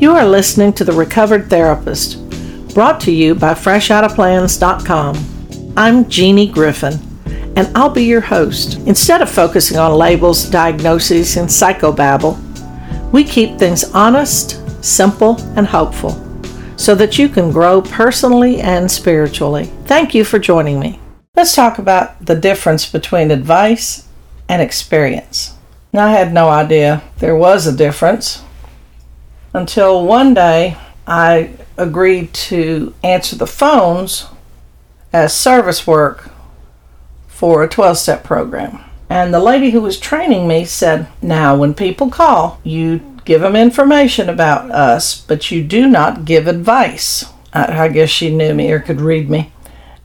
You are listening to The Recovered Therapist, brought to you by FreshOuttaPlans.com. I'm Jeannie Griffin, and I'll be your host. Instead of focusing on labels, diagnoses, and psychobabble, we keep things honest, simple, and hopeful so that you can grow personally and spiritually. Thank you for joining me. Let's talk about the difference between advice and experience. Now, I had no idea there was a difference until one day I agreed to answer the phones as service work for a 12 step program. And the lady who was training me said, Now, when people call, you give them information about us, but you do not give advice. I, I guess she knew me or could read me.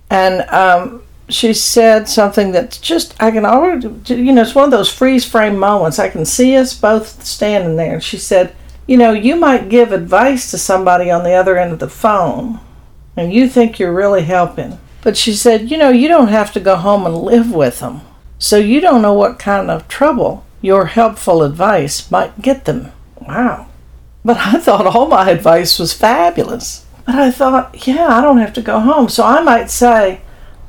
And um, she said something that's just, I can already, you know, it's one of those freeze frame moments. I can see us both standing there. And she said, you know, you might give advice to somebody on the other end of the phone and you think you're really helping. But she said, you know, you don't have to go home and live with them. So you don't know what kind of trouble your helpful advice might get them. Wow. But I thought all my advice was fabulous. But I thought, yeah, I don't have to go home. So I might say,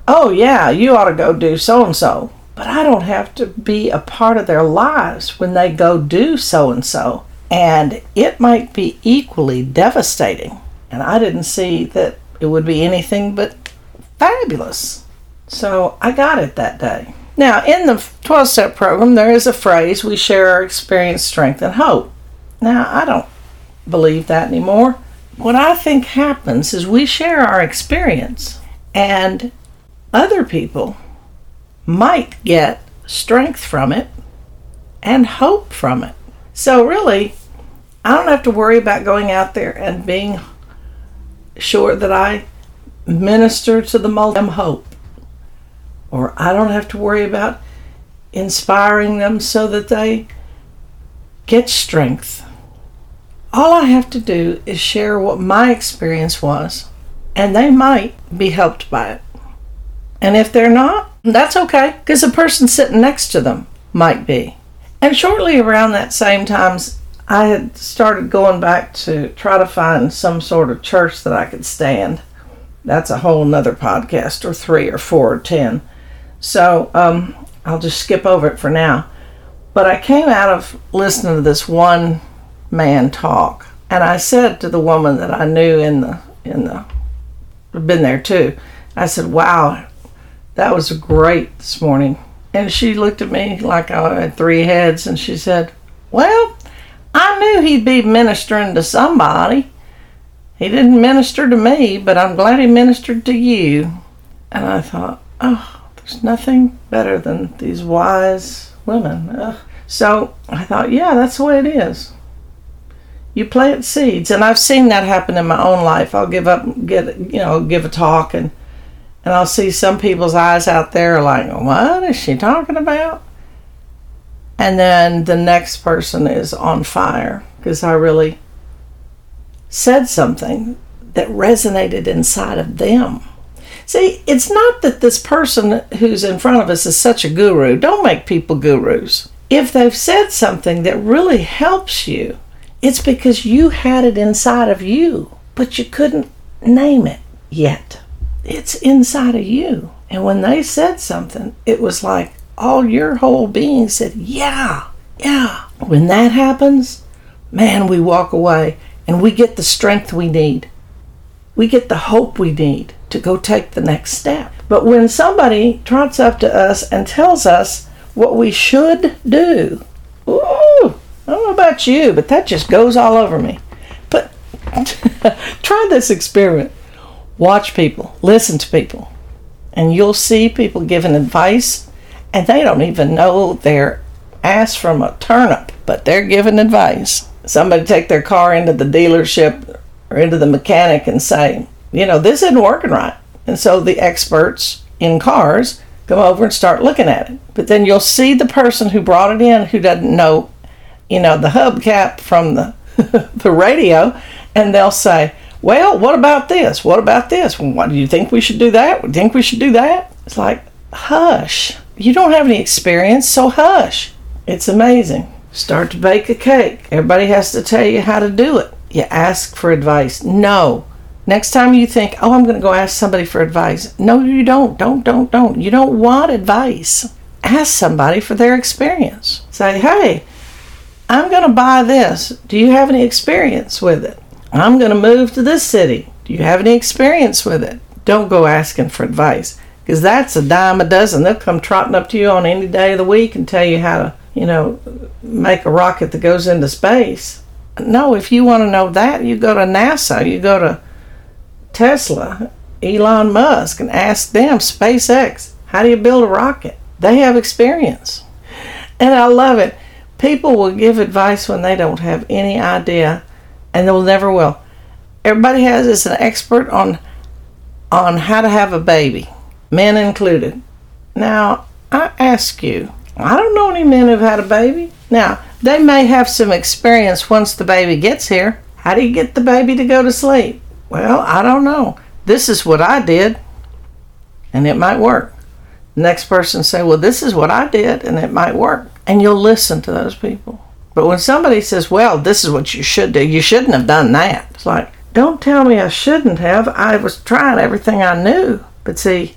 oh, yeah, you ought to go do so and so. But I don't have to be a part of their lives when they go do so and so and it might be equally devastating. And I didn't see that it would be anything but fabulous. So I got it that day. Now, in the 12 step program, there is a phrase we share our experience, strength, and hope. Now, I don't believe that anymore. What I think happens is we share our experience, and other people might get strength from it and hope from it. So, really, I don't have to worry about going out there and being sure that I minister to the multi hope. Or I don't have to worry about inspiring them so that they get strength. All I have to do is share what my experience was, and they might be helped by it. And if they're not, that's okay, because the person sitting next to them might be. And shortly around that same time, I had started going back to try to find some sort of church that I could stand. That's a whole nother podcast, or three, or four, or ten. So um, I'll just skip over it for now. But I came out of listening to this one man talk, and I said to the woman that I knew in the in the been there too. I said, "Wow, that was great this morning." And she looked at me like I had three heads and she said, Well, I knew he'd be ministering to somebody. He didn't minister to me, but I'm glad he ministered to you. And I thought, Oh, there's nothing better than these wise women. Ugh. So I thought, Yeah, that's the way it is. You plant seeds, and I've seen that happen in my own life. I'll give up, get you know, give a talk, and and I'll see some people's eyes out there like, what is she talking about? And then the next person is on fire because I really said something that resonated inside of them. See, it's not that this person who's in front of us is such a guru. Don't make people gurus. If they've said something that really helps you, it's because you had it inside of you, but you couldn't name it yet it's inside of you. And when they said something, it was like all your whole being said, Yeah, yeah. When that happens, man, we walk away and we get the strength we need. We get the hope we need to go take the next step. But when somebody trots up to us and tells us what we should do, ooh, I don't know about you, but that just goes all over me. But try this experiment. Watch people, listen to people, and you'll see people giving advice, and they don't even know their ass from a turnip, but they're giving advice. Somebody take their car into the dealership or into the mechanic and say, you know, this isn't working right. And so the experts in cars come over and start looking at it. But then you'll see the person who brought it in who doesn't know, you know, the hubcap from the the radio, and they'll say, well, what about this? What about this? What do you think we should do that? You think we should do that? It's like, hush. You don't have any experience, so hush. It's amazing. Start to bake a cake. Everybody has to tell you how to do it. you ask for advice. No. Next time you think, oh, I'm going to go ask somebody for advice. No, you don't. Don't, don't, don't. You don't want advice. Ask somebody for their experience. Say, hey, I'm going to buy this. Do you have any experience with it? I'm going to move to this city. Do you have any experience with it? Don't go asking for advice because that's a dime a dozen. They'll come trotting up to you on any day of the week and tell you how to, you know, make a rocket that goes into space. No, if you want to know that, you go to NASA, you go to Tesla, Elon Musk, and ask them, SpaceX, how do you build a rocket? They have experience. And I love it. People will give advice when they don't have any idea, and they'll never will. Everybody has is an expert on on how to have a baby, men included. Now, I ask you, I don't know any men who've had a baby. Now, they may have some experience once the baby gets here. How do you get the baby to go to sleep? Well, I don't know. This is what I did, and it might work. The next person say, "Well, this is what I did, and it might work," and you'll listen to those people. But when somebody says, "Well, this is what you should do," you shouldn't have done that. It's like, don't tell me I shouldn't have. I was trying everything I knew. But see,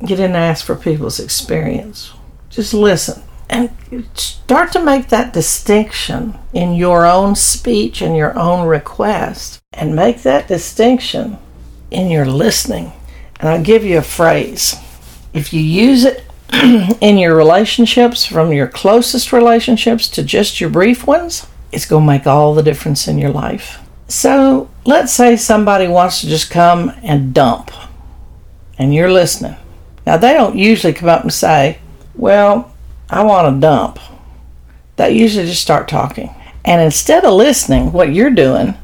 you didn't ask for people's experience. Just listen and start to make that distinction in your own speech and your own request and make that distinction in your listening. And I'll give you a phrase. If you use it in your relationships, from your closest relationships to just your brief ones, it's going to make all the difference in your life. So let's say somebody wants to just come and dump, and you're listening. Now, they don't usually come up and say, Well, I want to dump. They usually just start talking. And instead of listening, what you're doing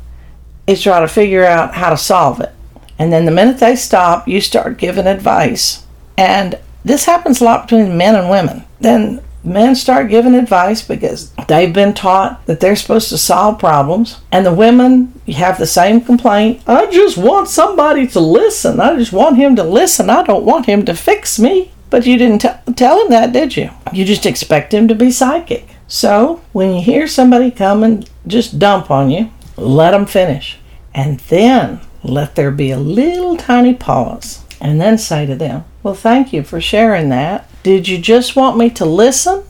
is try to figure out how to solve it. And then the minute they stop, you start giving advice. And this happens a lot between men and women. Then men start giving advice because they've been taught that they're supposed to solve problems. And the women have the same complaint I just want somebody to listen. I just want him to listen. I don't want him to fix me. But you didn't t- tell him that, did you? You just expect him to be psychic. So when you hear somebody come and just dump on you, let them finish. And then let there be a little tiny pause. And then say to them, Well, thank you for sharing that. Did you just want me to listen?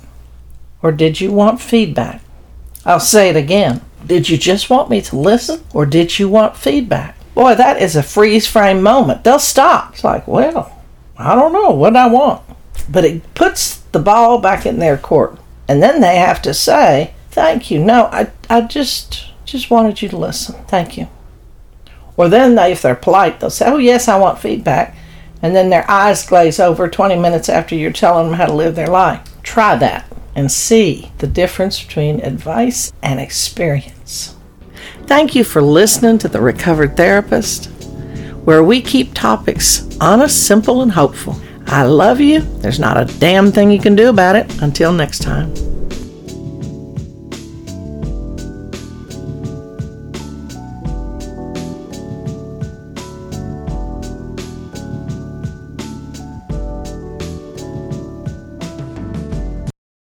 Or did you want feedback? I'll say it again. Did you just want me to listen? Or did you want feedback? Boy, that is a freeze frame moment. They'll stop. It's like, well, I don't know what I want. But it puts the ball back in their court. And then they have to say, Thank you. No, I, I just just wanted you to listen. Thank you. Or then they, if they're polite, they'll say, Oh yes, I want feedback. And then their eyes glaze over 20 minutes after you're telling them how to live their life. Try that and see the difference between advice and experience. Thank you for listening to The Recovered Therapist where we keep topics honest, simple, and hopeful. I love you. There's not a damn thing you can do about it. Until next time.